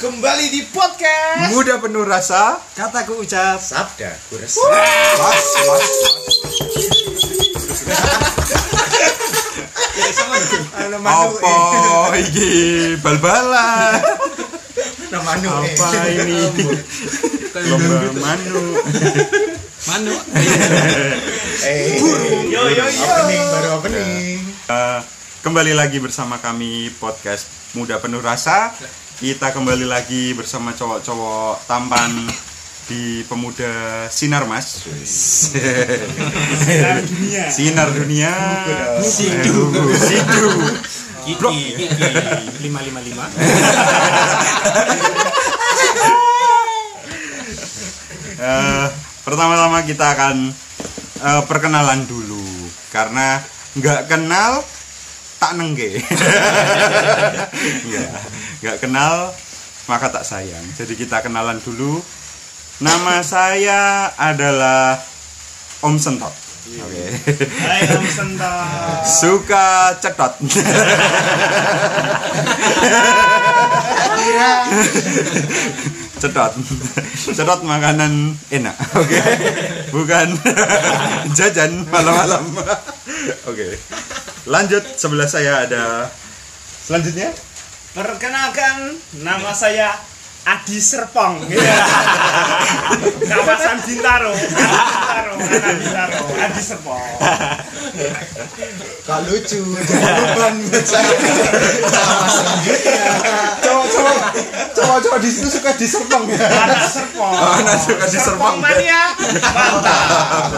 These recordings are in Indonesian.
Kembali di podcast. Muda penuh rasa Kataku ucap. Sabda Kures Mas, mas, Apa iki? Bal-balan. Nama nu Apa ini? Lomba manu. Manu. Eh. Yo yo yo. Opening baru opening Eh, Kembali lagi bersama kami podcast Muda Penuh Rasa Kita kembali lagi bersama cowok-cowok tampan di pemuda Sinar Mas. Sinar dunia. Sinar dunia. Sidu. Sidu Kiki Lima lima lima. Eh, pertama-tama kita akan eh, perkenalan dulu. Karena nggak kenal tak nengge nggak kenal maka tak sayang. Jadi kita kenalan dulu. Nama saya adalah Om Sentot. Oke. Hai Om Sentot. Suka cetot cetot cetot makanan enak. Oke. Bukan. Jajan malam-malam. Oke. Lanjut sebelah saya ada selanjutnya Perkenalkan Nama saya Adi Serpong. Iya. Kawasan Bintaro. Adi Bintaro Anak Bintaro. Adi Serpong. Gak lucu? Beban buat saya. Nama selanjutnya cowok-cowok cowok-cowok di situ suka diserpong ya? Anak Serpong. Oh, anak suka di Serpong. mania. Mantap.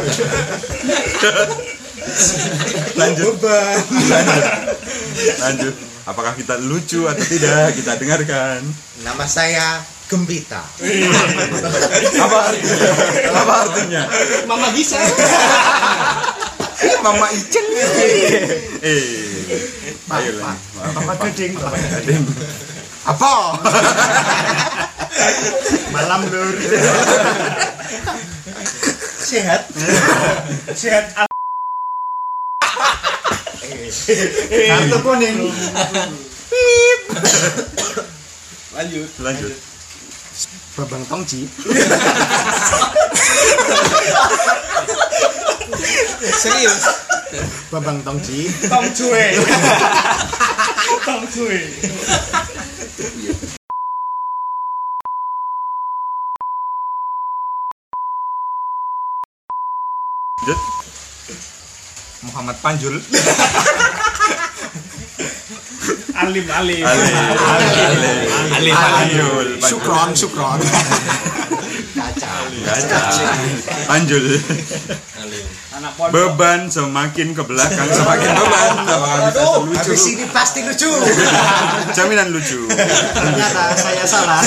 Lanjut. Beban. Lanjut apakah kita lucu atau tidak kita dengarkan Nama saya Gembita apa artinya apa artinya Mama bisa Mama Icen. eh. Ayo lah. Papa Geding Adem. Apa? Malam lur Sehat Sehat Kartu kuning. Lanjut. Lanjut. Babang Tongji Serius? Babang Tongji Tong Cuy Tong Lanjut. Muhammad Panjul Alim Alim. Alim Gaca. Panjul. Anak pondok Beban semakin ke belakang semakin beban. Aduh lucu? Habis ini pasti lucu Jaminan lucu. Ternyata saya salah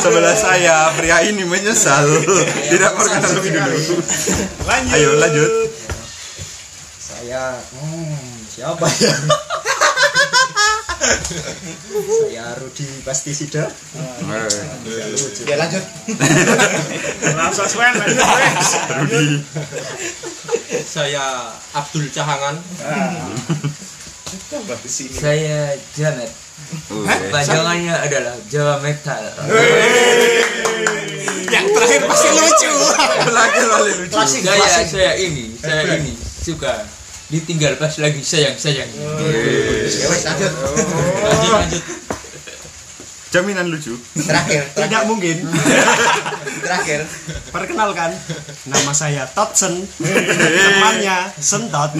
Sebelah saya pria ini menyesal tidak perkenalan lebih dulu. Lanjut Ayo lanjut. Saya hmm, Siapa ya Saya Rudi Pastisida Ya lanjut Langsung Swen. Rudi. Saya Abdul Cahangan. Saya Janet. Panjangannya adalah Jawa Metal. Yang terakhir pasti lucu Lagi lagi lucu. Saya saya ini, saya ini suka ditinggal pas lagi sayang-sayang. Ya wes lanjut. Lanjut lanjut. Jaminan lucu. Terakhir Tidak Terakhir mungkin. Terakhir. Perkenalkan Nama saya Totsen. Temannya Sentot.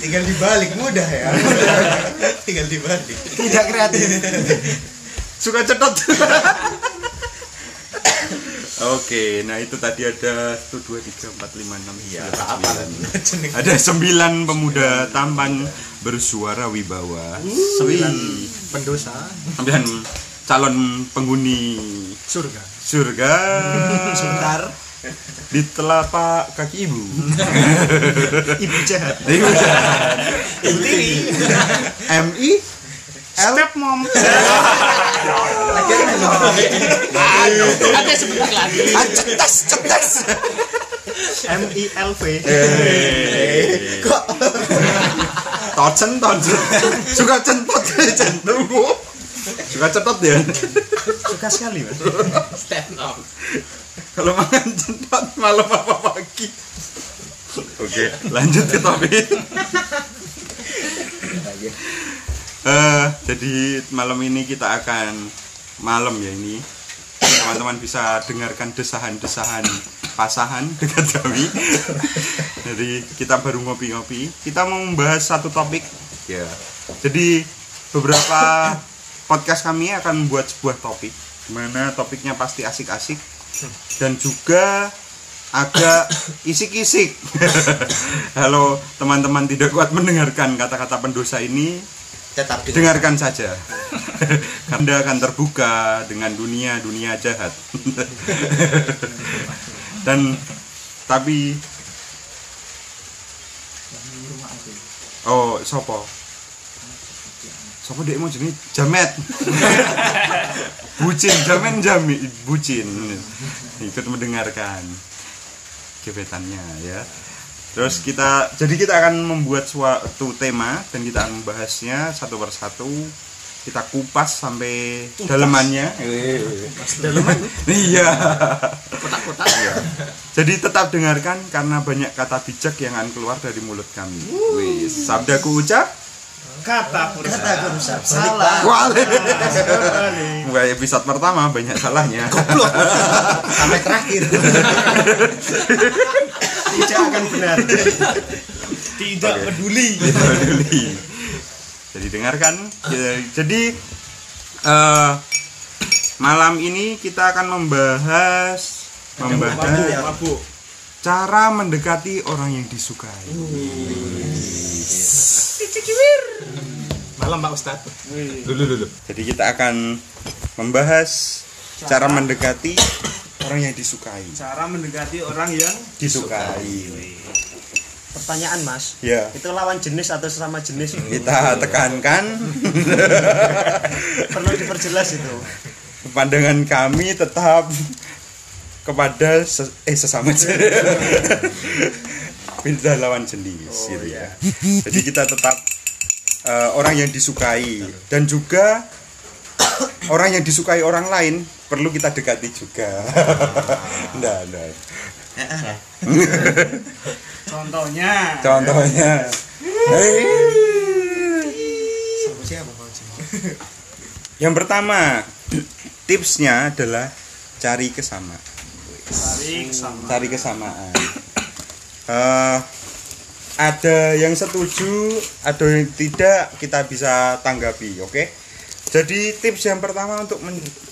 Tinggal dibalik mudah ya. Tinggal dibalik. Tidak kreatif. Suka cetot. Oke, nah itu tadi ada 1, 2, 3, 4, 5, 6 Ya, sembilan, tak apa sembilan. Jeneng. Ada sembilan pemuda tampan bersuara wibawa. Wih, Pendosa. Sembilan calon penghuni Surga. surga. Sebentar. Di telapak kaki ibu. Ibu jahat. Ibu Ibu tiri. M I L. Step mom Ada sebentar lagi cetas cetas. M I L V Eh. Kok Tocen, tocen. Suka centot ya jantungmu. Suka cetot ya. Suka sekali, Mas. stand up Kalau makan centot malam apa pagi. Oke, lanjut ke topik. Eh, jadi malam ini kita akan malam ya ini. Teman-teman bisa dengarkan desahan-desahan pasahan dekat kami. Jadi kita baru ngopi-ngopi. Kita mau membahas satu topik. Ya. Jadi beberapa podcast kami akan membuat sebuah topik. Di mana topiknya pasti asik-asik dan juga agak isik-isik. Halo teman-teman tidak kuat mendengarkan kata-kata pendosa ini, Tetap dengarkan saja. Anda akan terbuka dengan dunia-dunia jahat. Dan tapi Oh, sopo? Sopo dia mau jenis jamet. bucin, jamet jami, bucin. Ikut mendengarkan gebetannya ya. Terus kita jadi kita akan membuat suatu tema dan kita akan membahasnya satu persatu. Kita kupas sampai dalemannya. Daleman Iya. kotak-kotak. Jadi tetap dengarkan karena banyak kata bijak yang akan keluar dari mulut kami. Wis, sabdaku ucap. Kata rusak. Salah. Wale. Mulai episode pertama banyak salahnya. Sampai terakhir. Tidak akan benar. Tidak peduli. peduli. Jadi dengarkan. Ya, Jadi eh, malam ini kita akan membahas membahas Mabuk. cara mendekati orang yang disukai. Malam Pak Ustadz. dulu dulu Jadi kita akan membahas cara mendekati orang yang disukai. Cara mendekati orang yang Disukai. Pertanyaan Mas. Ya. Itu lawan jenis atau sesama jenis? Kita tekankan Perlu diperjelas itu. pandangan kami tetap kepada ses- eh sesama jenis. Beda lawan jenis gitu ya. Jadi kita tetap eh, orang yang disukai dan juga orang yang disukai orang lain perlu kita dekati juga. Nggak, nggak. contohnya. Contohnya. Hei. Sama siapa Pak Yang pertama, tipsnya adalah cari kesamaan. Cari kesamaan. Eh, ada yang setuju, ada yang tidak, kita bisa tanggapi, oke? Jadi tips yang pertama untuk men-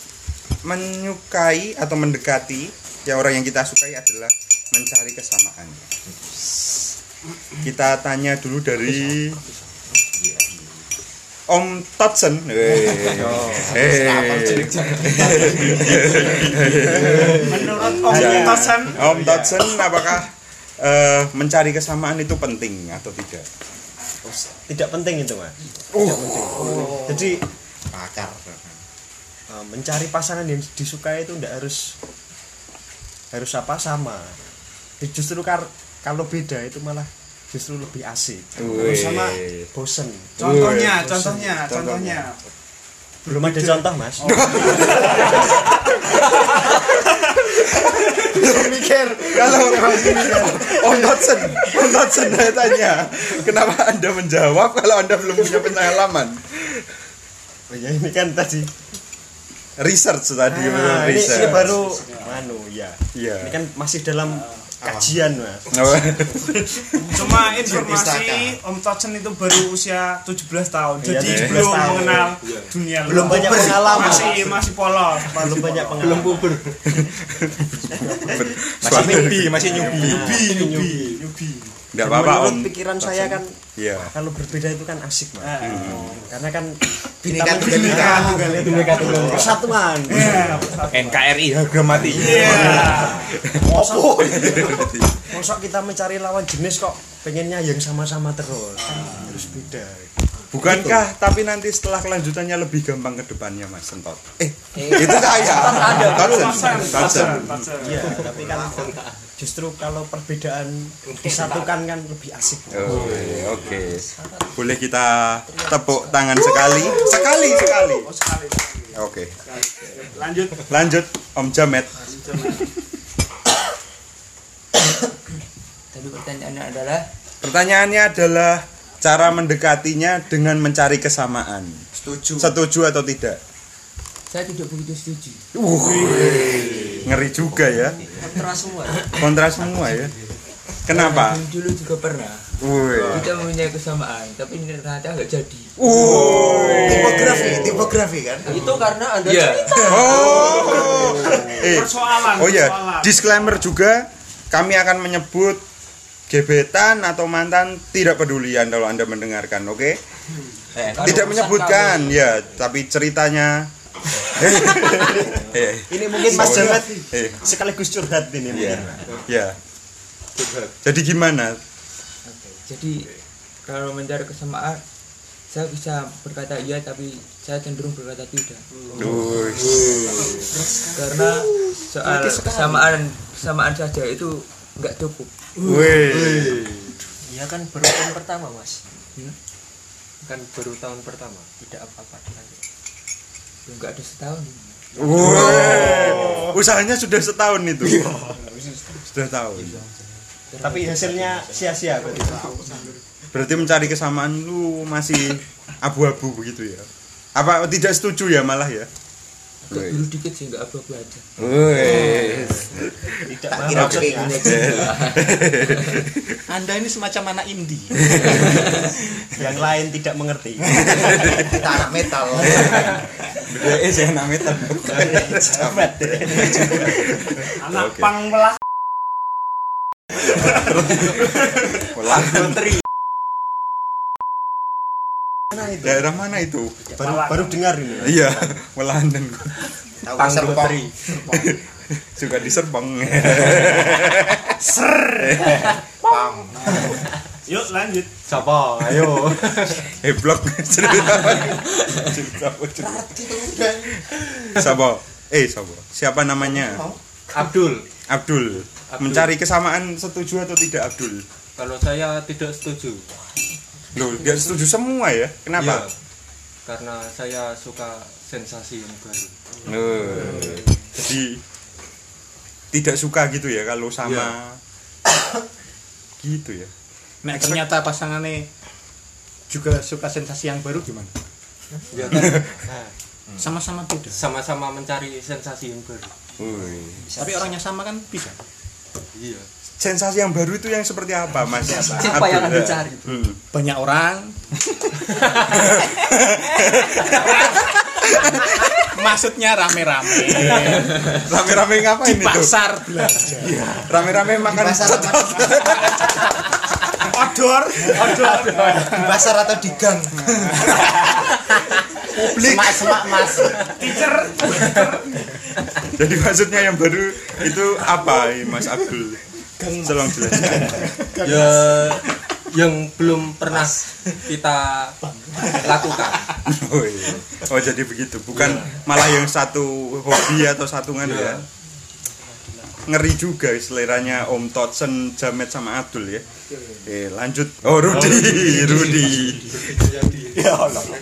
menyukai atau mendekati ya orang yang kita sukai adalah mencari kesamaan. Kita tanya dulu dari Om Totsen. Hei. Menurut Om Ya. Tosan, Om Totsen, apakah eh, mencari kesamaan itu penting atau tidak? Tidak penting itu Mas. Oh. Tidak penting. Jadi pakar mencari pasangan yang disukai itu tidak harus harus apa sama. Justru kar kalau beda itu malah justru lebih asik. Kalau sama bosen. contohnya, contohnya, contohnya. contohnya. Belum ada contoh Mas. mikir kalau Om Totsen, Om Totsen saya tanya, kenapa Anda menjawab kalau Anda belum punya pengalaman? Oh, ya ini kan tadi. Research tadi, Ah, ini, research. ini baru anu ya. Iya. Ini kan masih dalam kajian Mas. Cuma informasi Om Tosen itu baru usia 17 tahun. Iya, Jadi 17 belum tahun. mengenal dunia Belum luar. banyak pengalaman. Masih masih polos. Belum banyak pengalaman. puber Masih newbie masih newbie Nyubi, nyubi, nyubi. Enggak apa-apa Om. pikiran saya kan Iya. kalau berbeda itu kan asik Mas. Eh, Karena kan Bineka kita Tunggal Ika. Bineka Tunggal Ika. persatuan. NKRI harga mati Iya. Opo? Mosok kita mencari lawan jenis kok pengennya yang sama-sama terus. Harus beda. Bukankah tapi nanti setelah kelanjutannya lebih gampang ke depannya Mas Sentot? Eh, itu saya. Pasan, pasan. Iya, tapi kan justru kalau perbedaan disatukan kan lebih asik. Oh, Oke. Boleh kita tepuk tangan sekali? Sekali, sekali. Oh, sekali. Oke. Lanjut. Lanjut Om Jamet. Tadi pertanyaannya adalah Pertanyaannya adalah cara mendekatinya dengan mencari kesamaan. Setuju. Setuju atau tidak? saya tidak begitu setuju. Ngeri juga ya. Kontra semua. Kontra semua ya. Kenapa? Karena Dulu juga pernah Wih. kita mempunyai kesamaan, tapi ternyata nggak jadi. Tipografi, tipografi kan. Itu karena Anda Iya. Oh. Eh, Persoalan. oh ya, disclaimer juga kami akan menyebut gebetan atau mantan tidak pedulian kalau Anda mendengarkan, oke? Eh, kalau Tidak menyebutkan ya, tapi ceritanya eh, Ini mungkin Mas Jamet eh, sekaligus curhat ini. ya, ya. Jadi gimana? Jadi kalau mencari kesamaan, saya bisa berkata iya, tapi saya cenderung berkata tidak. Duh, Karena soal kesamaan kesamaan saja itu nggak cukup. wih. Iya kan baru tahun pertama mas. Hmm? Kan baru tahun pertama. Tidak apa-apa. Ya, nggak ada setahun. Wih. Usahanya sudah setahun itu. Sudah tahun. Tapi hasilnya sia-sia berarti. Berarti mencari kesamaan lu masih abu-abu begitu ya? Apa tidak setuju ya malah ya? Agak dulu dikit sih nggak apa-apa aja. Tidak kira maksud kering. ya. Anda ini semacam anak indie. Yang lain tidak mengerti. Kita anak metal. Beda eh saya namanya Jamet. Anak pang melah. Daerah mana itu? Baru baru dengar ini. Iya, Melandan. Tahu serpong. Suka di Serpong. Pang. Yuk lanjut. Siapa? Ayo. Eh blog cerita. Cerita apa cerita? Sabo. Eh Sabo. Siapa namanya? Abdul. Abdul. Mencari kesamaan setuju atau tidak Abdul? Kalau saya tidak setuju. Loh, dia setuju semua ya? Kenapa? Ya, karena saya suka sensasi yang baru. Oh, jadi tidak suka gitu ya kalau sama gitu ya. Nek ternyata pasangannya juga suka sensasi yang baru gimana? Ya kan Sama-sama beda. sama-sama mencari sensasi yang baru. Wih. Tapi orangnya sama kan bisa. Iya. Sensasi yang baru itu yang seperti apa, Mas? Siapa yang Abdul, Anda ya? cari? Hmm. Banyak orang. Maksudnya rame-rame Rame-rame ngapain di itu? pasar belanja. Rame-rame makan Odor, odor. Di pasar atau di gang. Semak-semak mas. Teacher. Jadi maksudnya yang baru itu apa, Mas Abdul? Tolong jelaskan. Ya yang belum pernah kita lakukan. Oh, iya. oh jadi begitu, bukan malah yang satu hobi atau satungan ya. Ngeri juga seleranya Om Totsen, Jamet sama Abdul ya. Oke, lanjut. Oh, Rudi, Rudi.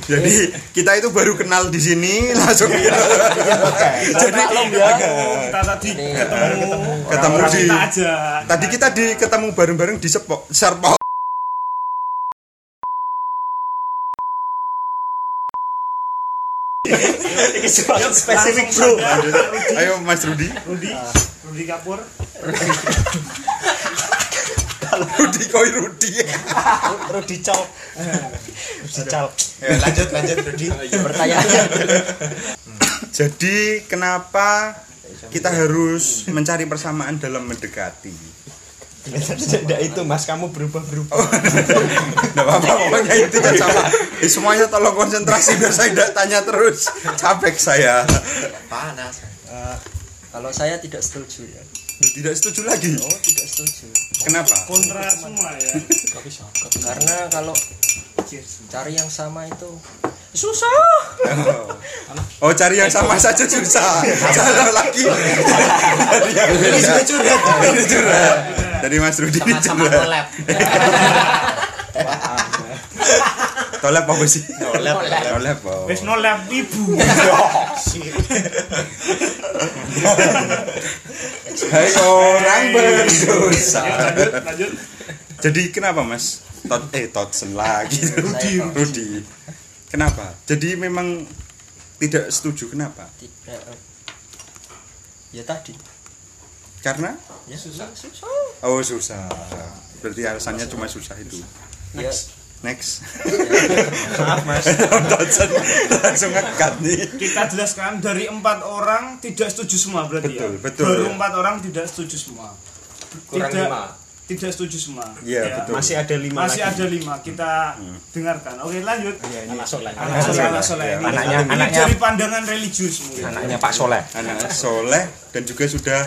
Jadi kita itu baru kenal di sini langsung Jadi ya. Kita tadi ketemu. ketemu di kita aja. tadi kita di ketemu bareng-bareng di. Ini soal spesifik, Bro. Ayo Mas Rudi. Rudi, Rudi Kapur. Rudi koi Rudi. Rudi Cal. Rudi Cal. Ya, lanjut lanjut Rudi. Pertanyaannya Jadi kenapa kita harus mencari persamaan dalam mendekati? Tidak itu Mas, kamu berubah-berubah. Nggak apa-apa, pokoknya intinya sama. Eh, semuanya tolong konsentrasi biar saya tidak tanya terus. Capek saya. Panas. eh, kalau saya tidak setuju ya. Tidak setuju lagi. Oh tidak setuju. Kenapa? Kontra semua ya. Karena kalau cari yang sama itu Oh, cari yang sama saja susah. Salah lagi. Ini curhat. Jadi Mas Rudi ini sama Tolep apa sih? Tolep. Tolep. oh. Wis no lab ibu. Hai orang berdosa. lanjut, lanjut. Jadi kenapa Mas? Tot eh Totsen lagi Rudi. Rudi. Kenapa? Jadi memang tidak setuju kenapa? tidak ya tadi Karena ya susah susah oh susah. Berarti alasannya cuma susah itu. ya Next. maaf mas Totsen langsung ngekat nih. Kita jelaskan dari empat orang tidak setuju semua berarti Betul, ya. betul, Baru ya. empat orang tidak setuju semua. Kurang tidak, lima. Tidak setuju semua. Iya, Ya. betul. masih ada lima Masih lagi ada lima. Kita dengarkan. Oke lanjut. anak soleh Anak soleh, anak soleh ini. Anaknya- ini anaknya- dari pandangan religius mungkin. anaknya Pak Soleh Anak soleh dan juga sudah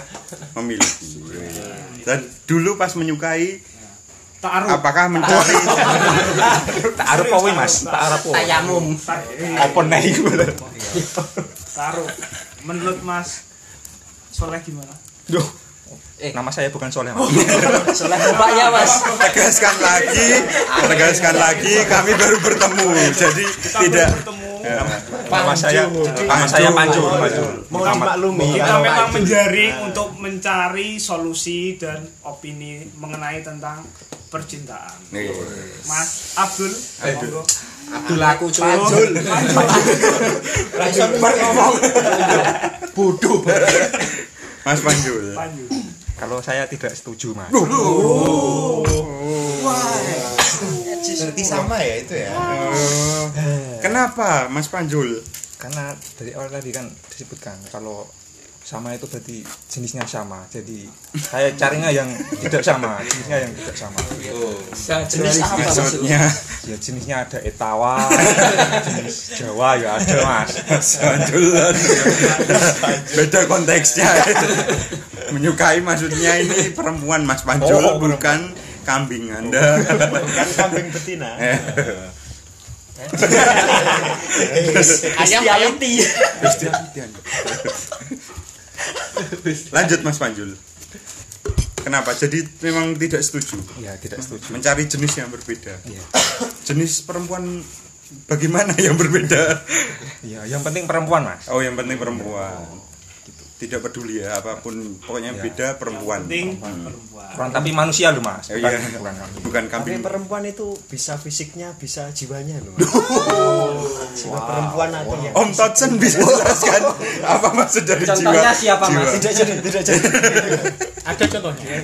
memiliki. Dan dulu pas menyukai Ta'aruf. apakah mencari? Tak arep apa wih, mas tak arep apa tayamum open nih Ta'aruf. Menurut Mas Soleh gimana? Duh, nama saya bukan Soleh mas. Soleh bapaknya mas. Tegaskan lagi. Tegaskan lagi kami baru bertemu. Jadi Kita tidak bertemu. nama saya nama saya Pancur Pancur mau dimaklumi. Kita memang menjaring untuk mencari solusi dan opini mengenai tentang percintaan. Nih, Mas Abdul, monggo. Abdul aku cuy Mas Panjul lanjut. kalau saya tidak setuju mas Berarti sama ya itu ya. kenapa Mas Panjul karena dari awal tadi kan disebutkan kalau sama itu berarti jenisnya sama. Jadi saya carinya yang tidak sama jenisnya yang tidak sama. Jenis apa maksudnya? ya jenisnya ada etawa jenis Jawa ya ada mas. Panjul beda konteksnya. Menyukai maksudnya ini perempuan Mas Panjul Oh, bukan kambing Anda. Kan kambing betina. Ayam ayam lanjut Mas Panjul. Kenapa? Jadi memang tidak setuju. Ya tidak setuju. Mencari jenis yang berbeda. Iya. jenis perempuan bagaimana yang berbeda? Ya yang penting perempuan mas. Oh yang penting perempuan. Tidak peduli ya apa pun pokoknya Iya. beda perempuan Penting Hmm. perempuan. Perempuan tapi manusia loh mas Oh, bukan, iya. bukan kambing. bukan tapi kambing perempuan itu bisa fisiknya bisa jiwanya loh mas. jiwa perempuan atau yang Om Totsen bisa jelaskan apa maksud dari jiwa Contohnya siapa, Mas? jiwa? tidak jadi tidak jadi ada contohnya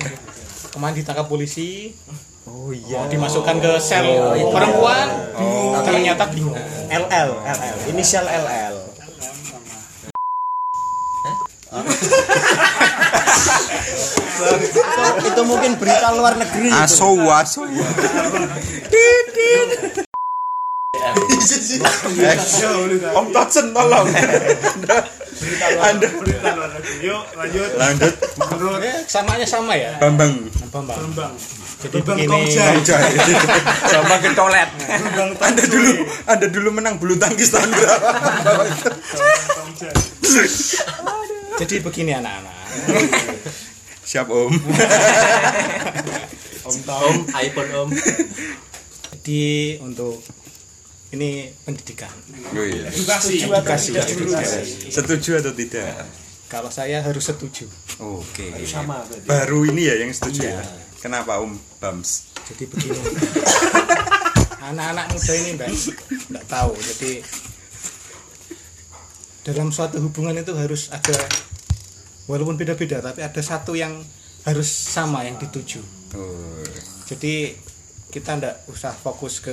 kemarin ditangkap polisi oh iya dimasukkan ke sel perempuan ternyata bingung LL LL inisial LL itu, itu mungkin berita luar negeri itu. aso aso Om Totsen tolong. Anda. Berita luar negeri. Yuk lanjut. lanjut Menurut samanya sama ya? Bambang. Bambang. Bambang. jadi Bambang begini. Sama ke toilet Anda dulu Anda dulu menang bulu tangkis tahun berapa. jadi begini anak-anak. Siap Om. Om, iPhone Om. jadi untuk ini pendidikan. Oh iya. Edukasi. edukasi. setuju. Atau tidak? Kalau saya harus setuju. Oke. Sama berarti. baru ini ya yang setuju ya? Kenapa Om Bams? Jadi begini. Anak-anak muda ini mbak nggak tahu. Jadi dalam suatu hubungan itu harus ada walaupun beda-beda tapi ada satu yang harus sama yang dituju. Oh. jadi kita ndak usah fokus ke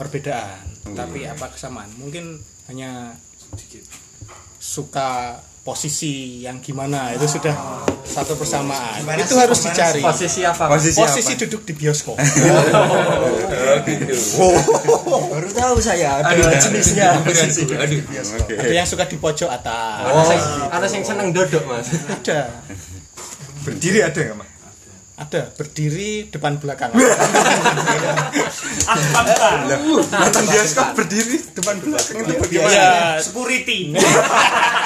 perbedaan tapi apa kesamaan. Mungkin hanya suka posisi yang gimana itu sudah satu persamaan. Itu harus dicari. Posisi apa? Posisi, posisi apa? duduk di bioskop. Baru tahu saya ada jenisnya. Oke. ada yang suka di pojok atas. Ada sing ada sing seneng dodok, Mas. ada. Berdiri ada nggak mas? Ada. Berdiri depan belakang. Nonton bioskop berdiri depan belakang. Itu bagaimana? ya security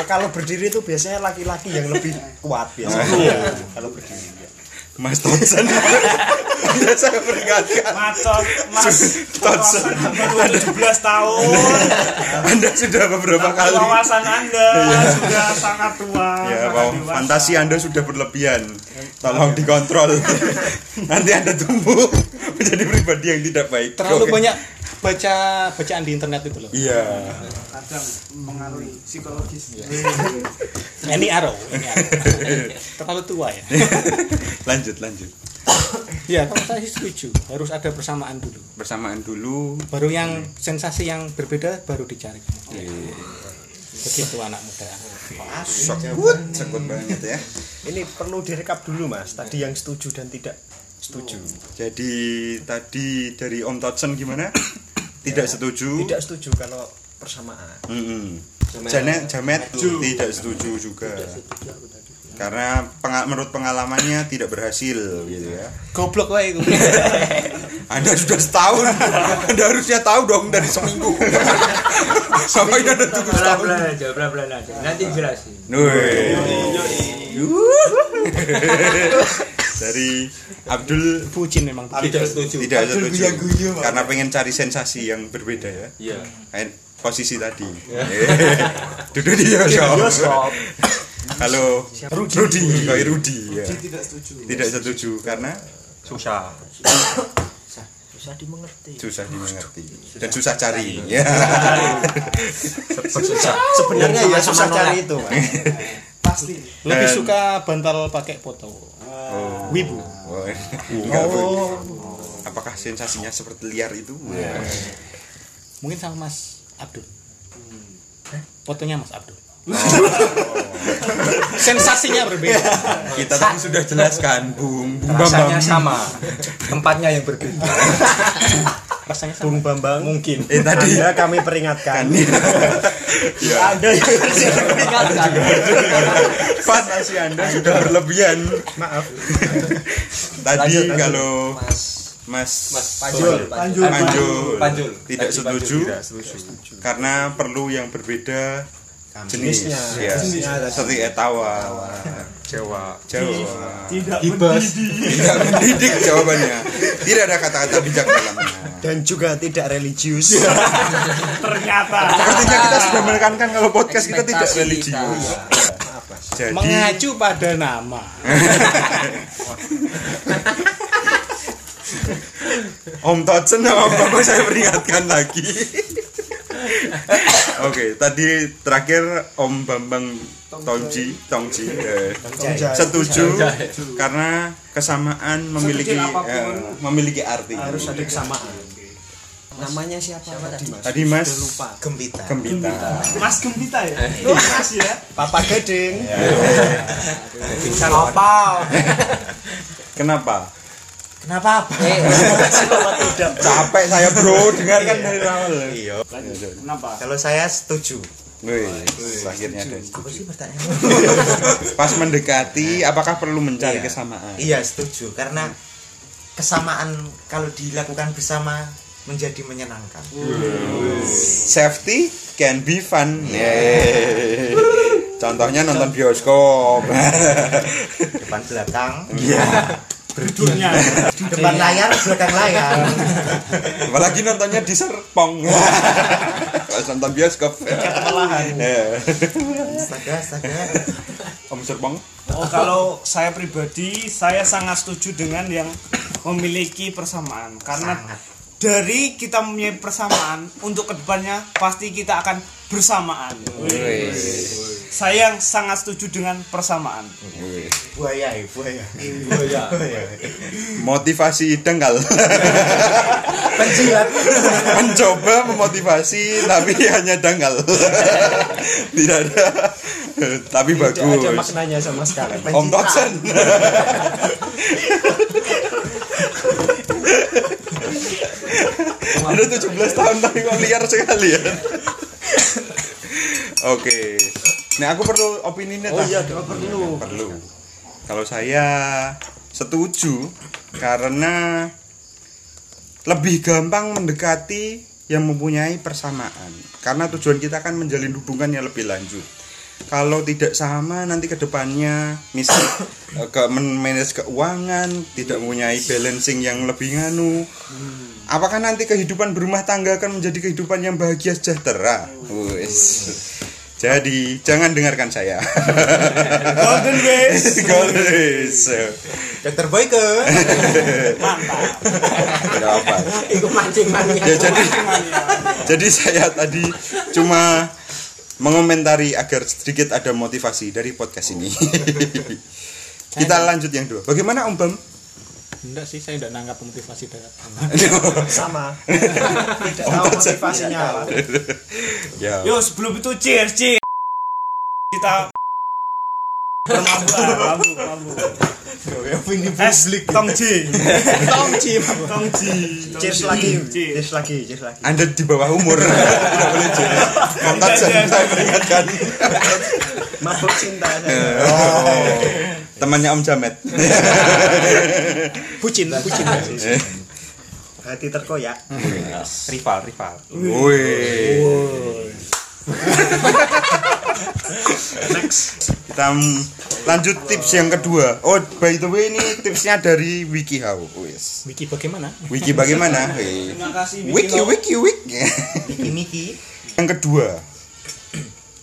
Oh, kalau berdiri itu biasanya laki-laki yang lebih kuat biasanya. Kalau berdiri. Ya. Mas Totsen Anda saya peringatkan. Macot mas Totsen baru 17 tahun. Anda sudah beberapa kali. wawasan anda sudah sangat tua Ya, sangat wow, fantasi Anda sudah berlebihan. Tolong dikontrol. Nanti Anda tumbuh menjadi pribadi yang tidak baik. terlalu Oke. banyak baca bacaan di internet itu loh. Iya. kadang mengaruhi psikologis. Ini arrow ini arrow. Terlalu tua ya. Lanjut, lanjut. ya kalau saya sih setuju harus ada persamaan dulu Bersamaan dulu. baru yang sensasi yang berbeda baru dicari begitu anak muda Sekut, sekut banget ya. Ini perlu direkap dulu Mas. Tadi yang setuju dan tidak setuju. Jadi tadi dari Om Totsen gimana? Tidak setuju. Tidak setuju kalau persamaan. Mm-mm. Janet, Jamet tidak setuju juga. Karena penga- menurut pengalamannya tidak berhasil gitu ya. goblok wae Anda sudah setahun. Anda harusnya tahu dong dari seminggu. Sampai Anda tunggu setahun. Aja, pelan-pelan aja. Nanti dijelasin. Wih. Dari Abdul bucin memang Tidak setuju. tidak setuju karena pengen cari sensasi yang berbeda ya. Iya. Posisi tadi. Duduk di bioskop. Kalau Rudi, kayak Rudi ya. tidak setuju. Tidak setuju karena Susah. Susah. Dimengerti. susah dimengerti. Dan susah cari. Ya. Sebenarnya ya susah cari itu, pasti. Lebih Dan- suka bantal pakai foto. Wibu. Oh, Bu. Apakah sensasinya seperti liar itu? mungkin sama Mas Abdul. Fotonya Mas Abdul sensasinya berbeda Kita tadi sudah jelaskan, Bung. Bung Rasanya Bambang. sama. Tempatnya yang berbeda. rasanya sama Bung Bambang. mungkin Eh tadi Anda kami peringatkan. ya, Anda yang fantasi Anda sudah berlebihan. maaf. Tadi Lanjut, kalau Mas Mas Panjul. Panjul. Panjul Panjul. tidak Tadi setuju karena perlu yang berbeda Jenisnya. ya seperti etawa. Jawa. Jawa. Tidak Ibas. tidak mendidik jawabannya. Tidak ada kata-kata bijak dalamnya Dan juga tidak religius. ternyata. Sepertinya kita sudah menekankan kalau podcast kita tidak religius. jadi mengacu pada nama. Om Totsen sama Bambang saya peringatkan lagi Oke, tadi terakhir Om Bambang Tongji, Tongji eh, setuju karena kesamaan memiliki eh, memiliki arti. Harus ada kesamaan. Namanya siapa? Tadi, Mas? Tadi Mas Gembita. Gembita. Mas Gembita ya? Oh, Mas ya. Papa Gading. Kenapa? Kenapa apa? Capek saya bro, dengarkan dari awal. Iya. kenapa Kalau saya setuju. Wih, akhirnya ada. Apa sih pertanyaan? Pas mendekati, apakah perlu mencari Iya. kesamaan? Iya setuju karena kesamaan kalau dilakukan bersama menjadi menyenangkan. Safety can be fun. Contohnya nonton bioskop. Depan belakang, Tidurnya depan layar, belakang layar. Apalagi nontonnya di Serpong. Pas nonton bioskop. Ya. Astaga, astaga. Om Serpong. Oh, kalau saya pribadi, saya sangat setuju dengan yang memiliki persamaan karena Sangat. Dari kita mempunyai persamaan untuk ke depannya pasti kita akan bersamaan. Saya sangat setuju dengan persamaan. Buaya, eh, buaya. Motivasi dengkal. Penjilat. Mencoba memotivasi tapi hanya dangkal. Tidak ada. Tapi Tidak ada bagus. maknanya sama sekali. Om Totsen. Ada 17 tahun tapi kok liar sekali ya. Oke. Nah, aku perlu opini nih. Oh iya, perlu. perlu. Kalau saya setuju karena lebih gampang mendekati yang mempunyai persamaan karena tujuan kita kan menjalin hubungan yang lebih lanjut kalau tidak sama nanti ke depannya misal ke manage keuangan tidak mempunyai balancing yang lebih nganu apakah nanti kehidupan berumah tangga akan menjadi kehidupan yang bahagia sejahtera Wes. jadi jangan dengarkan saya Golden Ways. Golden Ways. Dokter Boyke. Tidak apa Iku mancing mancing. ya jadi jadi saya tadi cuma mengomentari agar sedikit ada motivasi dari podcast ini kita lanjut yang dua bagaimana Om Bam Enggak sih, saya enggak nanggap motivasi dari sama. Tidak tahu motivasinya apa. Ya. Yo sebelum itu cheers cheers. Kita mabuk mabuk. Es tong ji. Tom Jim. Tong ji. cheers lagi Cheers. cheers lagi cheers lagi. Anda di bawah umur. Tidak boleh Maka saya saya peringatkan mabuk cinta saya Oh, temannya Om Jamet Bucin, bucin. hati terkoyak rival rival Wih. next Kita lanjut tips yang kedua. Oh, by the way ini tipsnya dari WikiHow. Wis. Wiki bagaimana? Wiki bagaimana? Wih. Terima kasih Wiki wiki wiki. Miki Miki. Yang kedua,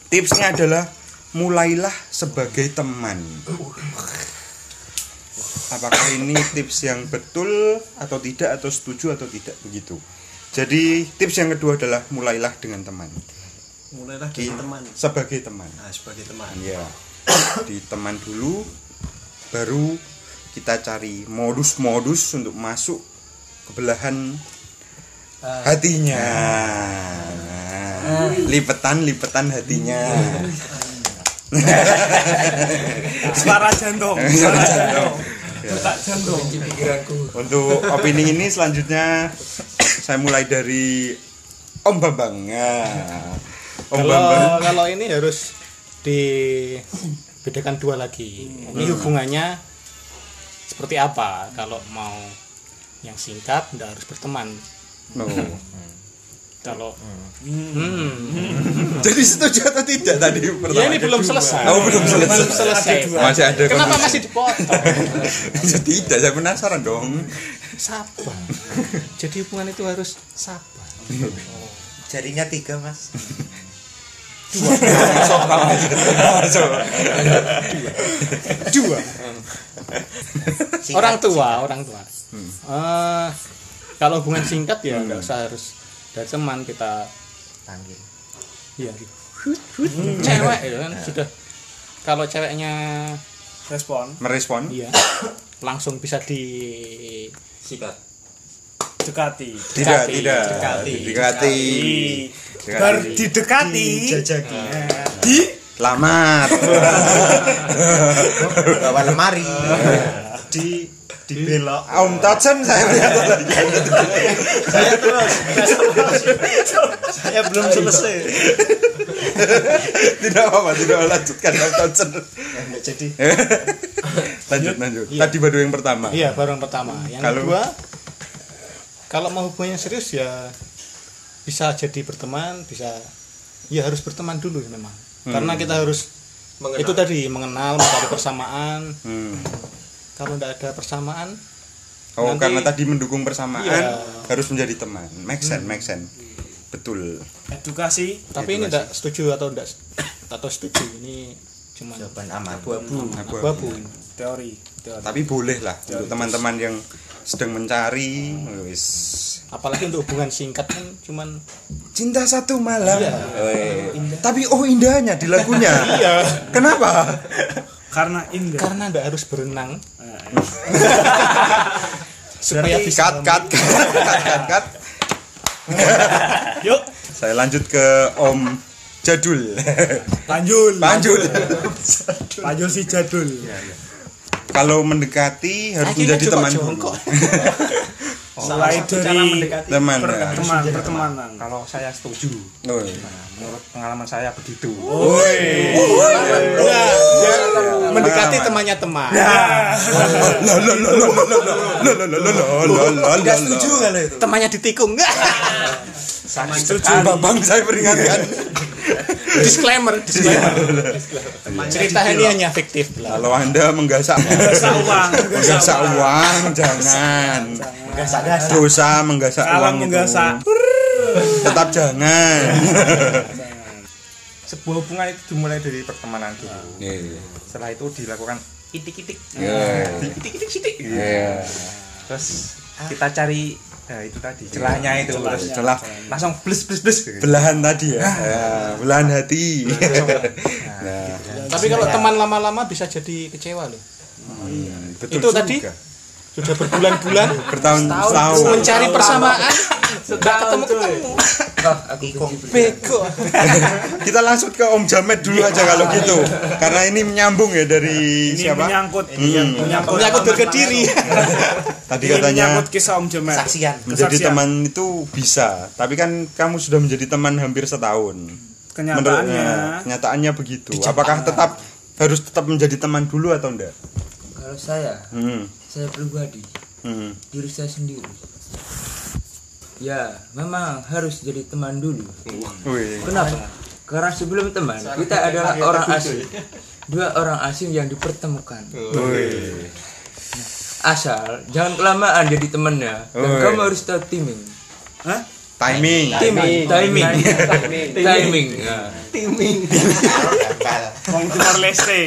tipsnya adalah mulailah sebagai teman. Apakah ini tips yang betul atau tidak atau setuju atau tidak begitu? Jadi tips yang kedua adalah mulailah dengan teman. mulailah dari teman Sebagai teman. nah sebagai teman Ya, di teman dulu, baru kita cari modus-modus untuk masuk ke belahan hatinya. Lipetan-lipetan hatinya. Suara jantung. Suara jantung. Detak jantung. Untuk opini ini selanjutnya saya mulai dari Om Bambang. Nah, Om Kalau Bambang. kalau ini harus dibedakan dua lagi. Ini hubungannya seperti apa? Kalau mau yang singkat tidak harus berteman. No. Kalau hmm. Jadi setuju atau tidak tadi ya pertama? ini belum selesai. Oh, belum selesai. Belum selesai. Masih ada Kenapa kondisi. masih dipotong? tidak, saya penasaran dong. Sabar. Jadi hubungan itu harus sabar. Jarinya tiga mas. Dua. orang tua, orang tua. Eh, kalau hubungan singkat ya nggak usah harus dari teman kita Panggil. Iya. Cewek ya kan sudah kalau ceweknya Respon. Merespon. iya langsung bisa di sikat Dekati. Tidak, tidak. Dekati. Dekati. Bar didekati. jajaki Di Lamar. Bawa lemari. di di belok Om Tocen saya lihat tadi. saya terus saya belum selesai tidak apa-apa, tidak lanjutkan Om Tocen. jadi Lanjut, lanjut. Tadi baru yang pertama. iya baru yang pertama yang Kalau- kedua kalau mau hubungannya serius ya bisa jadi berteman bisa ya harus berteman dulu memang karena kita harus Mengenal. itu tadi mengenal mencari persamaan Hmm. Kalau tidak ada persamaan Oh, Nanti- karena tadi mendukung persamaan Iya. harus menjadi teman. Make sense, make sense. Betul. edukasi. tapi ini Itu tidak setuju atau tidak atau setuju ini cuma Jawaban aman. Abu-abu. abu-abu Teori. Teori. Tapi boleh lah untuk teman-teman yang sedang mencari wis apalagi untuk hubungan singkat kan cuman cinta satu malam. Iya. Tapi oh indahnya di lagunya. iya. Kenapa? Karena indah. karena tidak harus berenang supaya bisa Cut, cut, cut, cut, cut, cut. Yuk, Saya lanjut ke Om Jadul. lanjut. Lanjut. Lanjut si jadul. Kalau mendekati harus Akhirnya menjadi teman mulai satu cara mendekati Teman. ya. teman pertemanan Kalau saya setuju. Oh, Nah, menurut pengalaman saya begitu. Nah, mendekati temannya teman. Enggak setuju kalau itu. Temannya ditikung enggak? Setuju Bambang saya peringatkan. disclaimer, disclaimer. Cerita ini hanya fiktif lah. Kalau Anda menggasak Menggasak uang, menggasak uang jangan. Dosa menggasak uang menggasak Tetap jangan. Sebuah hubungan itu dimulai dari pertemanan dulu. Setelah itu dilakukan itik-itik. Itik-itik sitik. Terus kita cari ya itu tadi celahnya itu terus Celah langsung blus blus blus. belahan tadi ya. Ya, belahan hati. Nah, Tapi kalau teman lama-lama bisa jadi kecewa loh. betul Itu tadi. Sudah berbulan-bulan. Bertahun-tahun mencari persamaan, aku benci berjalan. Bego. kita langsung ke Om Jamet dulu aja kalau gitu. Karena ini menyambung ya dari ini siapa? menyangkut. Hmm. menyangkut Menyangkut harga diri. tadi ini katanya menyangkut kisah Om Jemet Saksian. menjadi kesaksian. teman itu bisa. Tapi kan kamu sudah menjadi teman hampir setahun. Kenyataannya. Menurut- nah, kenyataannya begitu. Apakah tetap harus tetap menjadi teman dulu atau enggak Kalau saya, hmm. saya pribadi, Hmm. diri saya sendiri. Ya, memang harus jadi teman dulu. Wih. Kenapa? Karena sebelum teman, kita adalah orang asing. Dua orang asing yang dipertemukan. Wih. Asal jangan kelamaan jadi temennya. Dan kamu harus tahu timing. Hah? Timing. Timing, timing, timing. Wong Timor Leste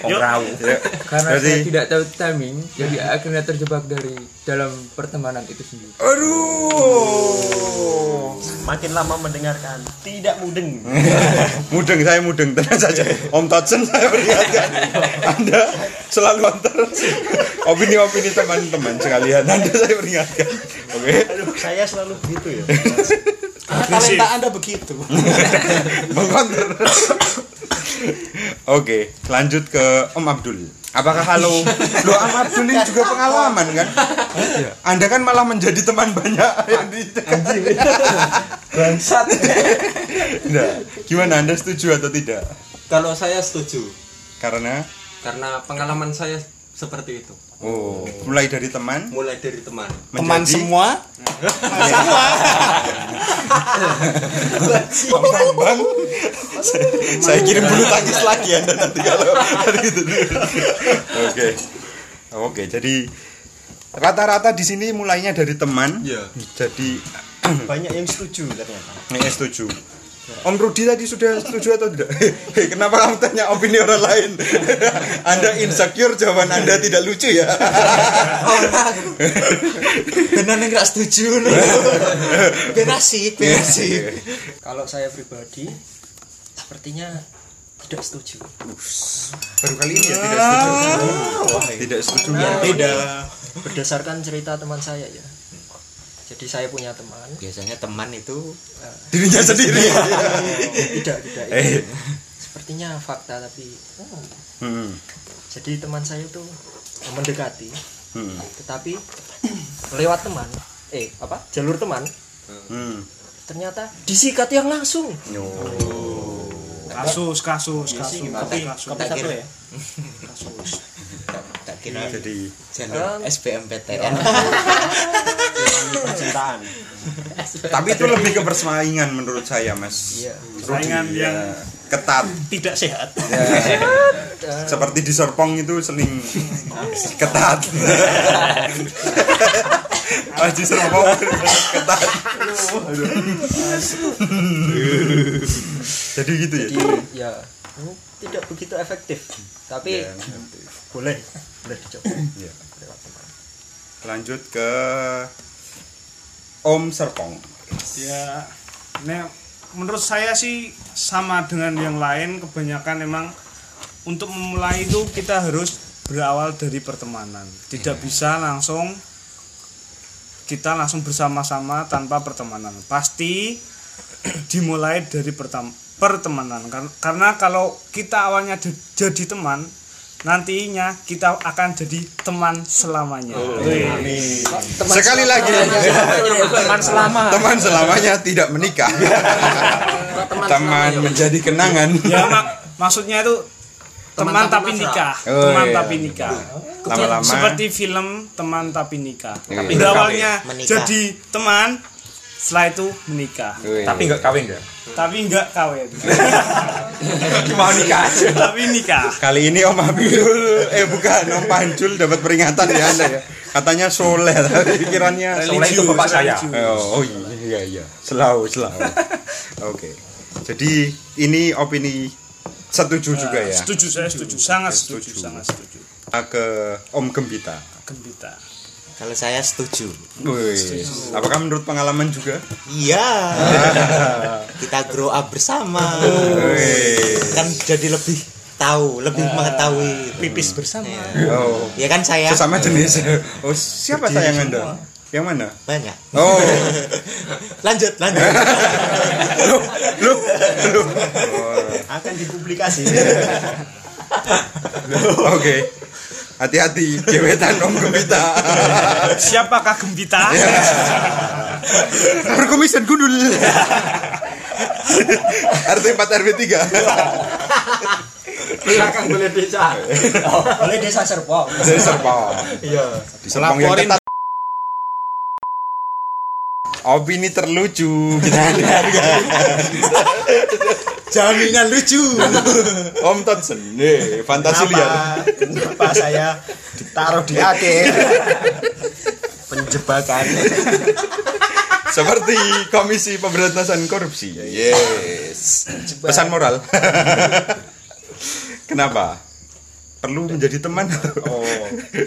Om Rau Ya. Karena saya tidak tahu timing, jadi akhirnya terjebak dari dalam pertemanan itu sendiri. aduh. Makin lama mendengarkan tidak mudeng. Mudeng saya mudeng. Tenang saja. Om Totsen saya peringatkan Anda selalu antar opini-opini teman-teman sekalian. Anda saya peringatkan oke. Aduh, saya selalu begitu ya. Talenta Anda begitu. mengkonter. Oke lanjut ke Om Abdul apakah kalau lo Om Abdul ini juga pengalaman kan? Anda kan malah menjadi teman banyak. Yang di Bangsat. Nah, gimana Anda setuju atau tidak? Kalau saya setuju. Karena? Karena pengalaman saya seperti itu. oh mulai dari teman? Mulai dari teman. Teman menjadi- semua. Bang. Saya, saya kirim bulu tangkis lagi anda nanti kalau gitu oke. Oke jadi rata-rata di sini mulainya dari teman. Iya. jadi banyak yang setuju ternyata. Ini setuju Om Rudi tadi sudah setuju atau tidak? Hei, kenapa kamu tanya opini orang lain? anda insecure, jawaban Anda tidak lucu ya? Benar nih nggak setuju nih. Ben asik, ben asik. Kalau saya pribadi sepertinya tidak setuju. Baru kali ini ya tidak setuju. Tidak setuju. Ya, beda. Berdasarkan cerita teman saya ya. Jadi saya punya teman. Biasanya teman itu Dirinya sendiri. Tidak, tidak. Eh. Sepertinya fakta tapi oh, Hmm, jadi teman saya itu mendekati hmm, tetapi lewat teman eh apa? Jalur teman. Hmm. ternyata disikat yang langsung. Kasus kasus kasus. kasus. Satu ya. Tak kira Jadi jalur SBMPTN. percintaan Tapi itu lebih ke persaingan menurut saya, Mas. Iya. Saingan Rudi, yang ya. ketat. Tidak sehat. Seperti di Serpong itu seling ketat. Di Serpong ketat. Jadi gitu ya. jadi ya tidak begitu efektif. Tapi Ya, boleh boleh dicoba. Ya. Lanjut ke Om Serpong. ya nah, menurut saya sih sama dengan yang lain. Kebanyakan emang untuk memulai itu kita harus berawal dari pertemanan. Tidak bisa langsung kita langsung bersama-sama tanpa pertemanan. Pasti dimulai dari pertam- pertemanan Kar- karena kalau kita awalnya di- jadi teman nantinya kita akan jadi teman selamanya. Wih. Sekali lagi teman selama teman selamanya tidak menikah. Teman menjadi kenangan. Ya mak maksudnya itu teman, tapi nikah, Oh, teman iya. tapi nikah. Lama-lama Seperti film teman tapi nikah. Iya. Tapi awalnya Menikah. jadi teman, setelah itu menikah. Wih. Tapi enggak kawin ya? Tapi enggak kawin. Mau nikah aja. tapi nikah. Kali ini Om Abidul eh bukan Om Panjul dapat peringatan ya Anda ya. Katanya soleh tapi pikirannya Soalnya itu bapak saya. Oh, oh iya iya. Selalu selalu. Oke. Jadi ini opini setuju juga ya Setuju saya setuju, sangat setuju, Setuju. sangat setuju. ke Om Gembita. Gembita. Kalau saya setuju. Wih, apakah menurut pengalaman juga? Iya. Kita grow up bersama. Wih. Kan jadi lebih tahu, lebih mengetahui. pipis bersama Oh, Ya kan saya sesama jenis. Oh, siapa sayang Anda? semua. Yang mana? banyak. Oh, Lanjut, lanjut. lu, lu. akan dipublikasi Oke. Hati-hati, gebetan Om Gembita. Siapakah Gembita? Perkumisan gundul. RT 4 RW 3. Belakang boleh desa. oleh desa Serpong Dari Serpong. Iya. Di Serpong yang ketat. Opini terlucu. Kita Jaminan lucu. Om Totsen. Nih, fantasi liar. kenapa, kenapa saya ditaruh di akhir penjebakan Seperti Komisi Pemberantasan Korupsi. Yes. Pesan moral. Kenapa? Perlu menjadi teman oh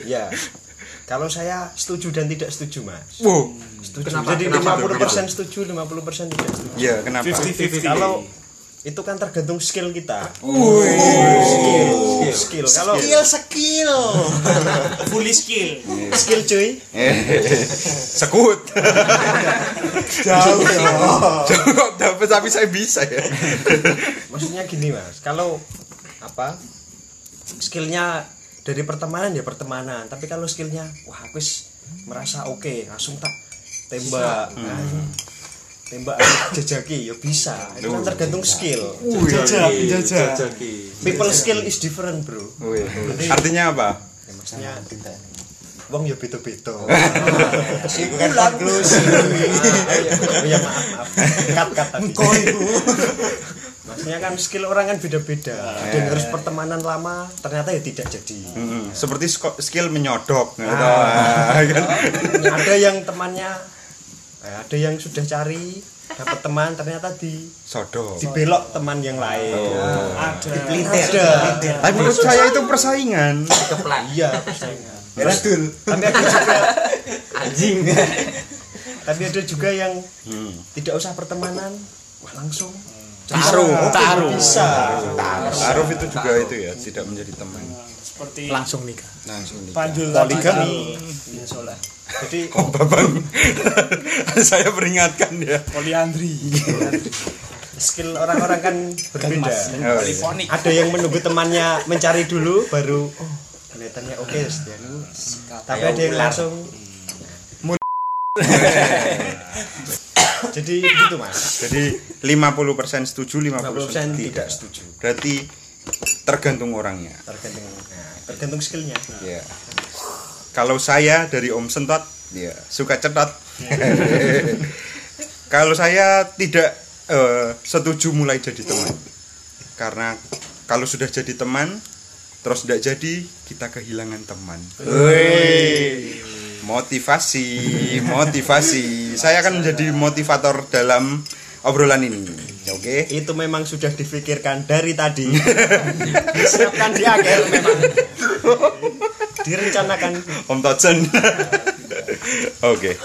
ya kalau saya setuju dan tidak setuju mas Wow. setuju Kenapa? jadi Kenapa 50% setuju 50% tidak setuju Iya, kenapa? 50-50. kalau itu kan tergantung skill kita. Skill skill kalau Skill. skill. Fully skill. skill cuy. Sekut. Jauh dong. Kok dapat tapi saya bisa ya. maksudnya gini mas. Kalau apa skillnya dari pertemanan ya pertemanan. Tapi kalau skillnya wah aku wis merasa oke langsung tak tembak. Nah, tembak jajaki ya bisa. Itu kan tergantung skill. Jajaki, jajaki. people skill is different bro. Wih, Artinya apa? ya, maksudnya wong ya beda-beda. Bukan konklusi. oh ya maaf maaf. Cut cut tadi maksudnya kan skill orang kan beda-beda. Dan harus pertemanan lama ternyata ya tidak jadi. Seperti skill menyodok gitu. Ah, kan? ada yang temannya eh, ada yang sudah cari dapat teman ternyata di Sodok. dibelok teman yang lain. Ada. ada. Tapi menurut saya itu persaingan. iya persaingan. Tapi ada juga Anjing. tapi ada juga yang Hmm. tidak usah pertemanan wah langsung. Taruh. Taruh. bisa? Aruf itu juga itu ya, tidak menjadi teman. Seperti langsung nikah. Langsung nikah. Panjul poligami. ya soalnya jadi Oh, Babang. saya peringatkan ya. poliandri. skill orang-orang kan berbeda Oh, iya. ada yang menunggu temannya mencari dulu baru oh kelihatannya oke ya tapi ada yang langsung jadi gitu mas Jadi 50% setuju, 50%, 50% tidak. tidak setuju Berarti tergantung orangnya. tergantung nah, tergantung skillnya Ya. Kalau saya dari Om Sentot, ya suka cetot. kalau saya tidak eh, setuju mulai jadi teman, karena kalau sudah jadi teman, terus tidak jadi kita kehilangan teman. Wih. Motivasi, motivasi. Saya akan menjadi motivator dalam obrolan ini. Oke. itu memang sudah difikirkan dari tadi disiapkan di akhir memang direncanakan Om Totsen. Oke.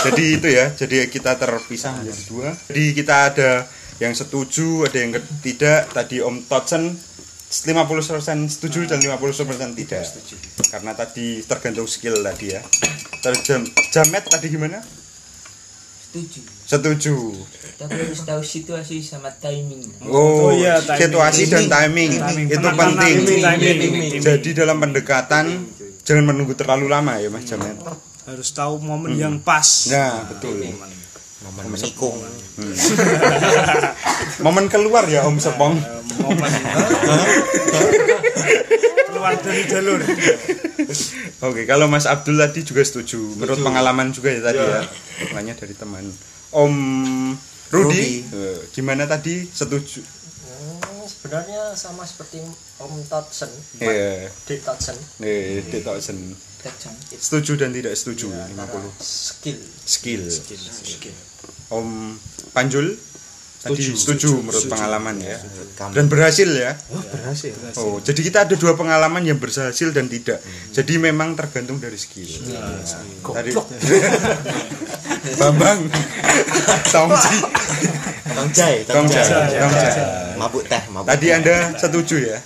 Jadi itu ya. Jadi kita terpisah menjadi dua. Jadi kita ada yang setuju, ada yang tidak. Tadi Om Totsen 50% setuju dan 50% tidak. Karena tadi tergantung skill tadi ya. Terjam jamet tadi gimana? setuju Setuju. tapi harus tahu situasi sama timing Oh, Oh iya, timing. situasi dan timing, Timing. itu Penekanan penting. timing, timing. Jadi dalam pendekatan jangan menunggu terlalu lama ya Mas Jamet. harus tahu momen yang pas Nah, betul. momen menikung Momen keluar ya Om Sepong. momen keluar dari jalur Oke, kalau Mas Abdul tadi juga setuju. Menurut pengalaman juga ya tadi ya. Makanya dari teman. Om Rudi, Rudi. eh, gimana tadi? Setuju? Hmm, sebenarnya sama seperti Om Totsen Iya. Dik Totsen Eh, Detoksen. Tajam. Setuju dan tidak setuju antara 50. skill Skill. Om Panjul tadi setuju, menurut pengalaman ya. Kamu. Dan berhasil ya. berhasil Oh, jadi kita ada dua pengalaman yang berhasil dan tidak. Jadi memang tergantung dari skill. Tadi Bambang. Tongji. Tongjai Tongjai. Tongjai. mabuk teh mabuk Tadi teh. Anda setuju ya?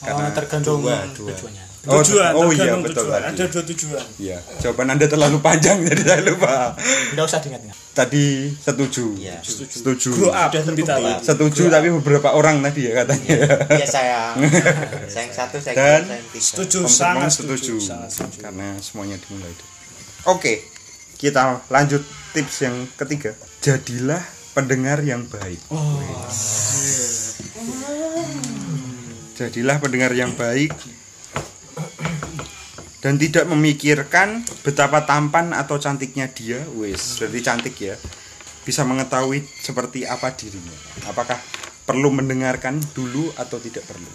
karena tergantung dua, dua. tujuannya Oh, tujuan oh iya betul tujuan. tadi. ada dua tujuan Iya, jawaban Anda terlalu panjang jadi saya lupa. nggak usah diingat-ingat Tadi setuju. Iya. Setuju. grow up kita Setuju tapi beberapa orang tadi ya katanya. Iya sayang sayang satu sayang Dan- sayang tiga setuju Om sangat setuju, setuju. sangat setuju. Karena semuanya dimulai dari. Oke, kita lanjut tips yang ketiga. Jadilah pendengar yang baik. Jadilah pendengar yang baik dan tidak memikirkan betapa tampan atau cantiknya dia, wis, berarti cantik ya. Bisa mengetahui seperti apa dirinya. Apakah perlu mendengarkan dulu atau tidak perlu?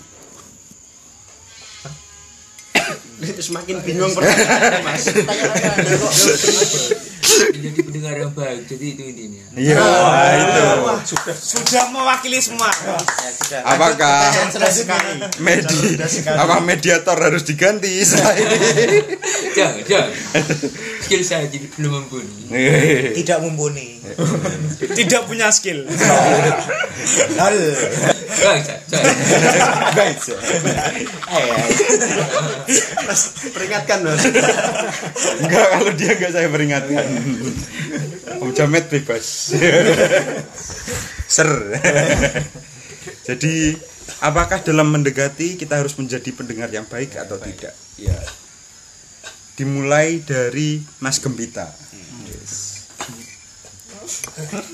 semakin bingung pertanyaannya mas jadi pendengar yang baik jadi itu intinya. Iya, itu. sudah mewakili semua. Apakah Pertanyaan selanjutnya. medi apa mediator harus diganti? Ini? jangan jangan. Skill saya jadi belum mumpuni. Tidak mumpuni. Tidak punya skill. Lol. Saya, saya. Baik. peringatkan mas. Enggak kalau dia enggak saya peringatkan. Om Jamet bebas. Ser. Jadi apakah dalam mendekati kita harus menjadi pendengar yang baik atau tidak? Ya. Dimulai dari Mas Gembita. Yes.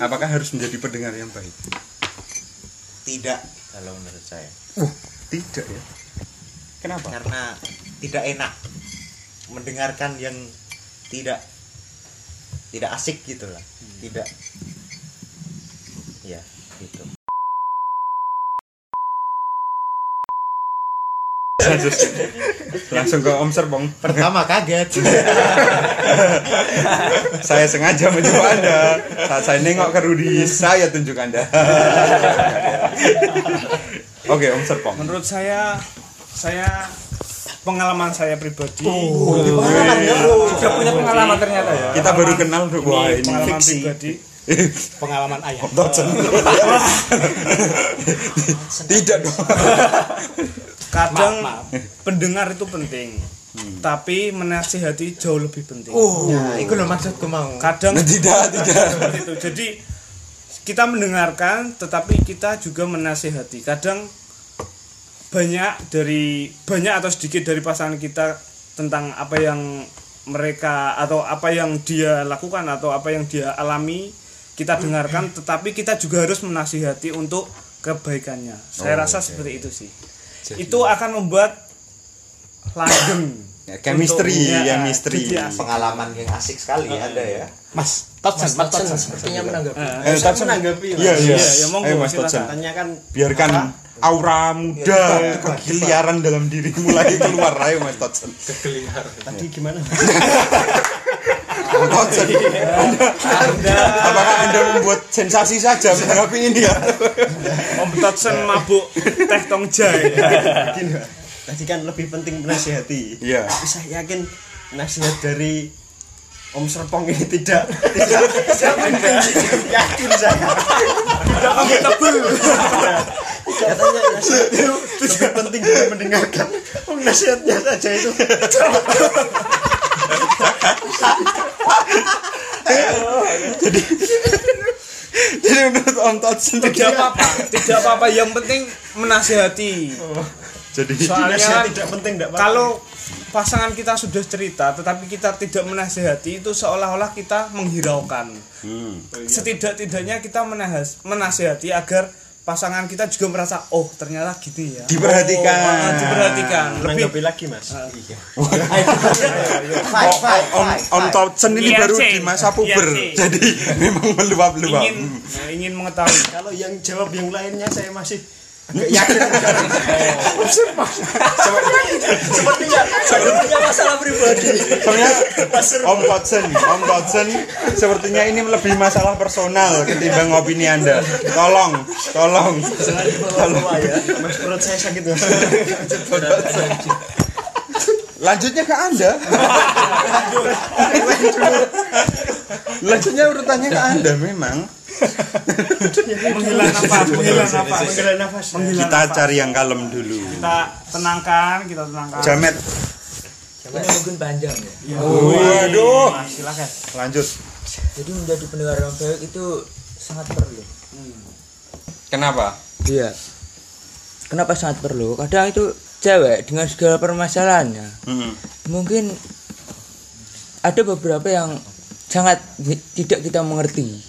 Apakah harus menjadi pendengar yang baik? tidak kalau menurut saya Tidak ya. Kenapa? karena tidak enak mendengarkan yang tidak tidak asik gitu lah tidak ya gitu Langsung ke Om Serpong. pertama kaget saya sengaja mencoba Anda. Saat saya nengok ke Rudi, saya tunjuk Anda. Oke, Om Serpong. menurut saya saya pengalaman saya pribadi. Sudah punya pengalaman ternyata ya. Kita baru kenal Bro. Wah, ini ini pengalaman fiksi. pribadi. Pengalaman ayah. Tidak dong. kadang Maaf, pendengar itu penting tapi menasihati jauh lebih penting. Ya itu loh maksudku mau. Kadang Tidak, tidak. seperti itu. Jadi kita mendengarkan tetapi kita juga menasihati. Kadang banyak dari banyak atau sedikit dari pasangan kita tentang apa yang mereka atau apa yang dia lakukan atau apa yang dia alami kita dengarkan tetapi kita juga harus menasihati untuk kebaikannya saya Oh, rasa oke. seperti itu sih itu akan membuat langgeng Ya, chemistry, ya, chemistry. jadi asik. pengalaman yang asik sekali ada ya mas Totsen Mas mas Totsen sepertinya menanggapi Eh, Eh, Totsen. menanggapi mas Iya, iya. Iya, ya, monggo, Mas silakan. Totsen. tanyakan Biarkan aura muda kegiliaran dalam diri mulai keluar. Ayo Mas Totsen. tadi gimana Totsen. Anda, apakah Anda membuat sensasi saja menanggapi ini ya? Om Totsen mabuk teh tongjai Gini, tadi kan lebih penting menasihati Iya. Tapi saya yakin nasihat dari Om Serpong ini tidak tidak tidak yakin saya. Tidak kami tebel. Katanya nasihat. Itu lebih penting dari mendengarkan. Oh, nasihatnya saja itu. Jadi menurut Om Totsen tidak apa-apa tidak apa-apa. Yang penting menasihati Jadi soalnya tidak penting tidak kalau pasangan kita sudah cerita tetapi kita tidak menasihati itu seolah-olah kita menghiraukan Hmm. setidak-tidaknya kita menahas, menasihati agar pasangan kita juga merasa oh ternyata gitu ya Diperhatikan. Oh, diperhatikan lebih Menanggapi lagi mas Fight, fight, Om fight, Om fight. Totsen ini Iya, baru di masa puber. Iya. Jadi memang meluap-luap. ingin nah, ingin mengetahui kalau yang jawab yang lainnya saya masih agak yakin sepertinya sepertinya masalah pribadi Soalnya Om Totsen, Om Totsen sepertinya ini lebih masalah personal ketimbang opini Anda. Tolong, tolong. tolong ya mas perut saya sakit Lanjutnya ke Anda. Lanjutnya urutannya ke Anda memang. Menghilangkan nafas menghilangkan nafas menghela nafas Menghilang Kita cari yang kalem dulu. kita tenangkan kita tenangkan Jamet. Jawabannya mungkin panjang ya. Waduh. Silakan Lanjut. Jadi menjadi pendengar yang baik itu sangat perlu. Kenapa? Iya. Kenapa sangat perlu? Kadang itu cewek dengan segala permasalahannya Hmm. mungkin ada beberapa yang sangat tidak kita mengerti.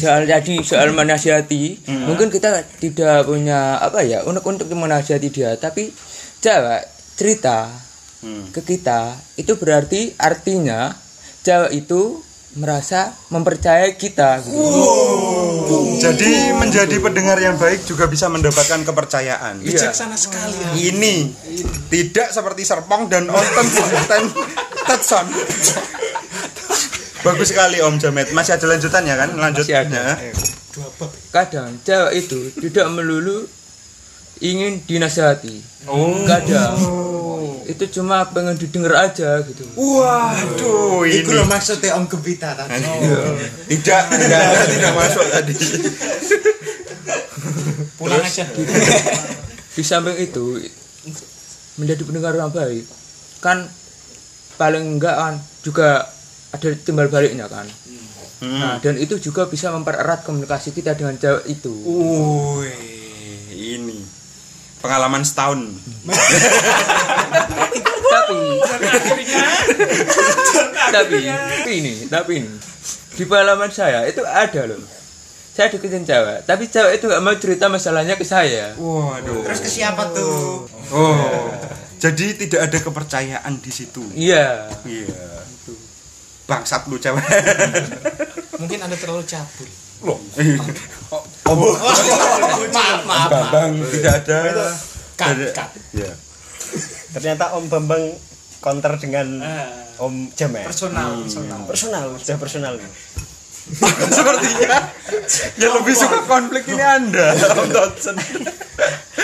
Soal tadi soal menasihati, mungkin kita tidak punya apa ya untuk untuk menasihati dia, tapi cewek cerita Hmm. ke kita itu berarti artinya cewek itu merasa mempercayai kita gitu. Jadi menjadi pendengar yang baik juga bisa mendapatkan kepercayaan. bijaksana sekali ya. Ini tidak seperti Serpong dan Onten Ten Tetson. Bagus sekali Om Jamet. Masih ada lanjutannya kan? Lanjut. Masih ada. Ya. kadang cewek itu tidak melulu ingin dinasihati kadang itu cuma pengen didengar aja gitu Waduh, ini Itu maksudnya Om Gembita tadi. tidak tidak tidak masuk tadi. Pulang aja. di samping itu menjadi pendengar yang baik kan paling enggak kan juga ada timbal baliknya kan nah dan itu juga bisa mempererat komunikasi kita dengan cewek itu Wih, ini pengalaman setahun. tapi tapi tapi ini tapi ini di pengalaman saya itu ada loh saya deketin cewek tapi cewek itu gak mau cerita masalahnya ke saya Waduh. Terus ke siapa tuh? Oh, jadi tidak ada kepercayaan di situ. iya Iya. Bangsat lu cewek. Mungkin Anda terlalu cabul. Loh. Oh, Maaf, maaf. Bambang tidak ada. Cut, cut. Ya. ternyata Om Bambang counter dengan Om Jamet personal personal personal sudah personal Sepertinya yang lebih suka konflik ini Anda, Om Dodson.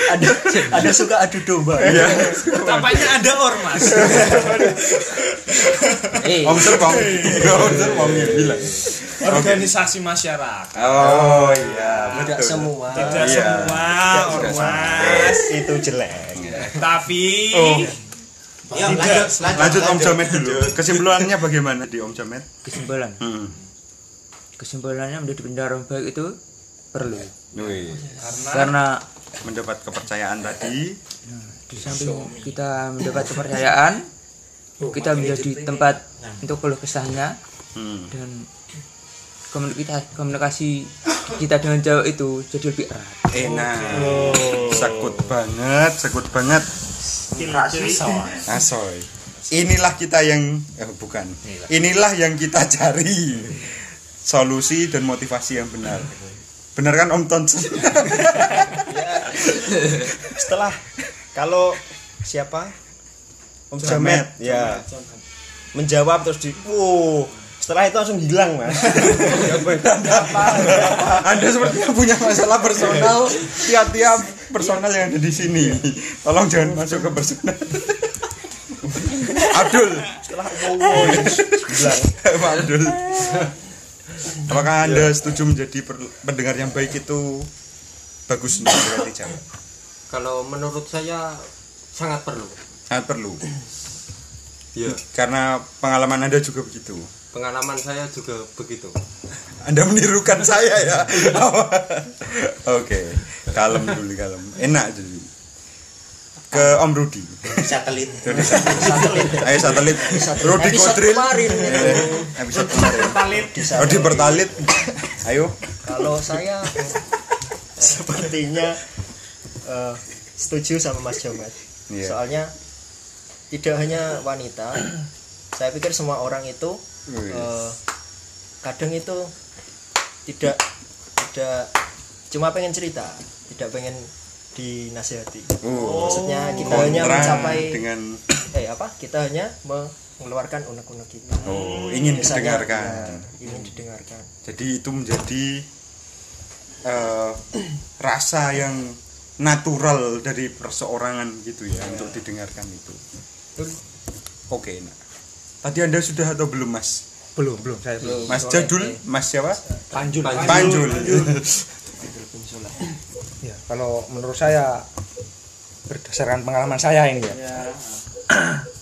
ada ada suka adu domba Iya. tampaknya ada ormas eh Om Serpong. Om Serpong yang bilang. organisasi masyarakat Oh iya, tidak semua tidak Iya. semua Tidak ormas itu jelek tapi Oh. Yuk, lanjut, lanjut, Lanjut Om Jamet dulu. Kesimpulannya bagaimana di Om Jamet? kesimpulan Hmm. Kesimpulannya menjadi pendengar yang baik itu perlu Wih, karena mendapat kepercayaan tadi. di samping kita mendapat kepercayaan kita menjadi tempat untuk keluh kesahnya Hmm. dan komunikasi komunikasi kita dengan cewek itu jadi lebih erat Enak. Sekut banget, sekut banget. Asoy. Inilah kita yang eh, bukan. Inilah yang kita cari. Solusi dan motivasi yang benar. Benar kan Om Tons? setelah kalau siapa Om Jamet. Jamet ya menjawab terus di wow setelah itu langsung hilang mas Anda sepertinya punya masalah personal tiap-tiap personal yang ada di sini. Tolong jangan masuk ke personal. Abdul. setelah wow hilang Pak Abdul. Apakah Anda setuju menjadi pendengar yang baik itu bagus nih berarti kalau menurut saya sangat perlu Sangat perlu. ya Karena pengalaman Anda juga begitu. pengalaman saya juga begitu Anda menirukan saya ya. Oke, kalem dulu kalem. Enak dulu. Ke Om Rudi. satelit Ayo satelit. Rudi Kodril. kemarin Episode kemarin. Rudi Pertalit. Ayo. Kalau saya sepertinya eh, setuju sama Mas Jomet Iya. soalnya tidak hanya wanita saya pikir semua orang itu Wih. eh, kadang itu tidak tidak cuma pengen cerita tidak pengen dinasihati Oh, maksudnya kita hanya kontra mencapai dengan eh apa kita hanya mengeluarkan unek-unek kita oh, ingin Misalnya, didengarkan. ya, ingin didengarkan Jadi itu menjadi eh, rasa yang natural dari perseorangan gitu ya untuk didengarkan itu. Oke, nah. Tadi Anda sudah atau belum, Mas? belum belum saya belum Mas Jadul, Mas siapa? panjul Panjul. ya kalau menurut saya berdasarkan pengalaman saya ini ya